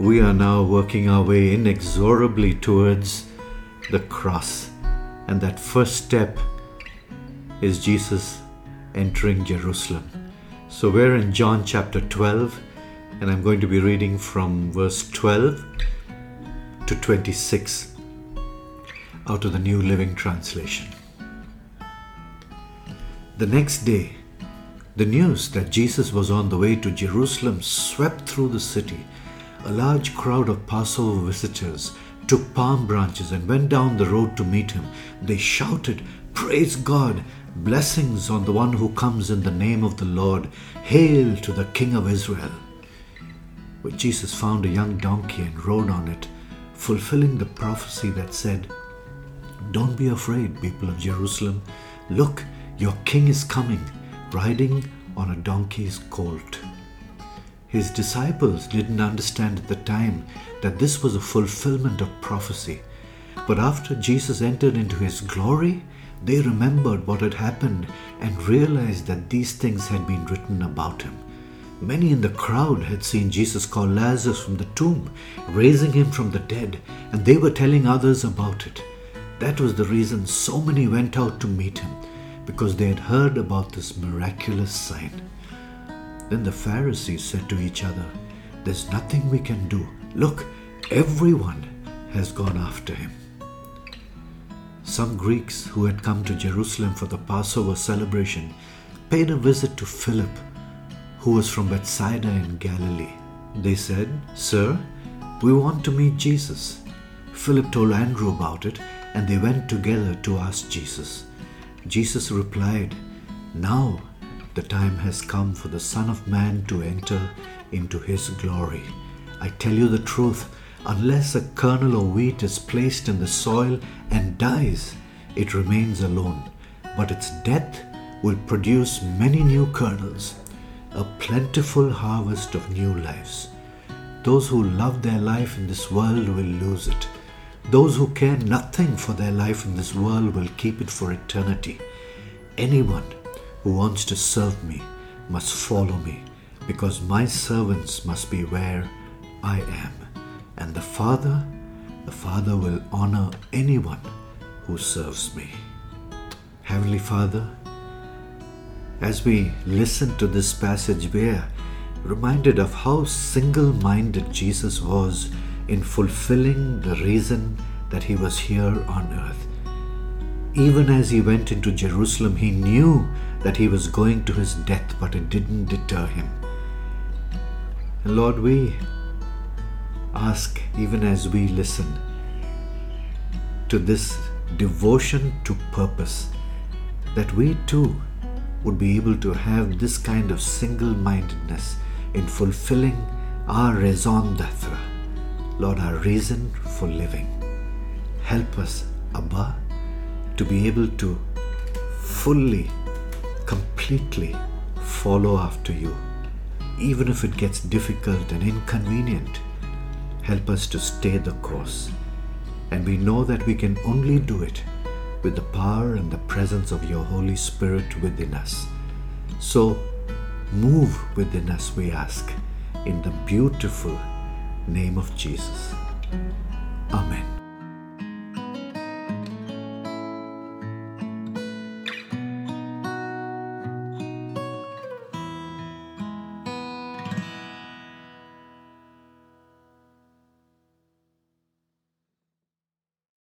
we are now working our way inexorably towards the cross. And that first step is Jesus entering Jerusalem. So we're in John chapter 12, and I'm going to be reading from verse 12 to 26 out of the New Living Translation. The next day, the news that Jesus was on the way to Jerusalem swept through the city. A large crowd of Passover visitors took palm branches and went down the road to meet him. They shouted, Praise God! Blessings on the one who comes in the name of the Lord. Hail to the King of Israel. But Jesus found a young donkey and rode on it, fulfilling the prophecy that said, Don't be afraid, people of Jerusalem. Look, your king is coming, riding on a donkey's colt. His disciples didn't understand at the time that this was a fulfillment of prophecy. But after Jesus entered into his glory, they remembered what had happened and realized that these things had been written about him. Many in the crowd had seen Jesus call Lazarus from the tomb, raising him from the dead, and they were telling others about it. That was the reason so many went out to meet him, because they had heard about this miraculous sign. Then the Pharisees said to each other, There's nothing we can do. Look, everyone has gone after him. Some Greeks who had come to Jerusalem for the Passover celebration paid a visit to Philip, who was from Bethsaida in Galilee. They said, Sir, we want to meet Jesus. Philip told Andrew about it, and they went together to ask Jesus. Jesus replied, Now the time has come for the Son of Man to enter into his glory. I tell you the truth Unless a kernel of wheat is placed in the soil and dies, it remains alone, but its death will produce many new kernels, a plentiful harvest of new lives. Those who love their life in this world will lose it. Those who care nothing for their life in this world will keep it for eternity. Anyone who wants to serve me must follow me, because my servants must be where I am. And the Father, the Father will honor anyone who serves me. Heavenly Father, as we listen to this passage, we are reminded of how single minded Jesus was in fulfilling the reason that he was here on earth. Even as he went into Jerusalem, he knew that he was going to his death, but it didn't deter him. And Lord, we ask even as we listen to this devotion to purpose that we too would be able to have this kind of single mindedness in fulfilling our raison d'etre, Lord, our reason for living. Help us, Abba, to be able to fully, completely follow after you, even if it gets difficult and inconvenient Help us to stay the course. And we know that we can only do it with the power and the presence of your Holy Spirit within us. So, move within us, we ask, in the beautiful name of Jesus. Amen.